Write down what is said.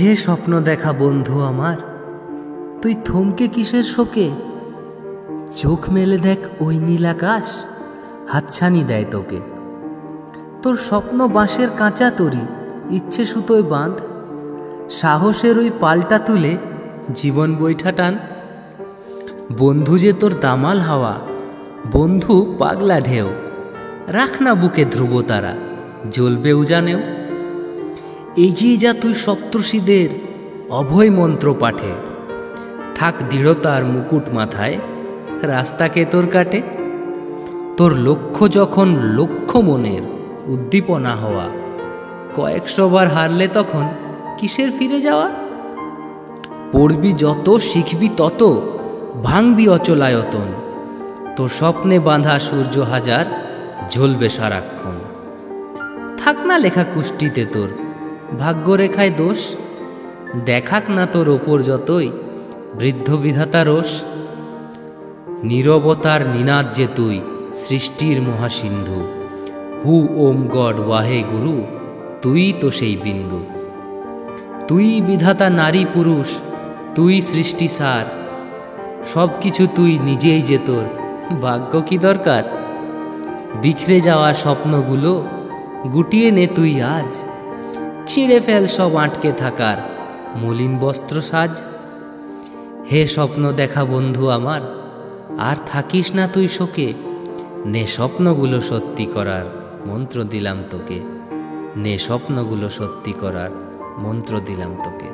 হে স্বপ্ন দেখা বন্ধু আমার, তুই থমকে কিসের শোকে? চোখ মেলে দেখ ওই নীল আকাশ, হাতছানি দেয় তোকে। তোর স্বপ্ন বাঁশের কাঁচা তরি, ইচ্ছে সুতোয় বাঁধ। সাহসের ওই পাল্টা তুলে জীবন বৈঠা টান। বন্ধু যে তোর দামাল হাওয়া, বন্ধু পাগলা ঢেউ। রাখ না বুকে ধ্রুব তারা, জ্বলবে উজানেও। এগিয়ে যা তুই সপ্তর্ষিদের অভয় মন্ত্র পাঠে। থাক দৃঢ়তার মুকুট মাথায় রাস্তাকে তোর কাটে? তোর লক্ষ্য যখন লক্ষ্য মনের উদ্দীপনা হওয়া, কয়েকশো বার হারলে তখন কিসের ফিরে যাওয়া? পড়বি যত, শিখবি তত, ভাঙবি অচলায়তন। তোর স্বপ্নে বাঁধা সূর্য হাজার, ঝলবে সারাক্ষণ। থাক না লেখা কুষ্টিতে তোর ভাগ্যরেখায় দোষ? দেখাক না তোর ওপর যতই, বৃদ্ধ বিধাতা রোষ। নীরবতার নিনাদ যে তুই, সৃষ্টির মহাসিন্ধু। হু ওম গড ওয়াহে গুরু, তুই তো সেই বিন্দু। তুই বিধাতা নারী পুরুষ, তুই সৃষ্টি সার। সব কিছু তুই নিজেই যে তোর, ভাগ্য কি দরকার? বিখরে যাওয়া স্বপ্নগুলো গুটিয়ে নে তুই আজ। ছিঁড়ে ফেল সব আটকে থাকার মলিন বস্ত্র সাজ। হে স্বপ্ন দেখা বন্ধু আমার, আর থাকিস না তুই শোকে। নে স্বপ্নগুলো সত্যি করার মন্ত্র দিলাম তোকে। নে স্বপ্নগুলো সত্যি করার মন্ত্র দিলাম তোকে।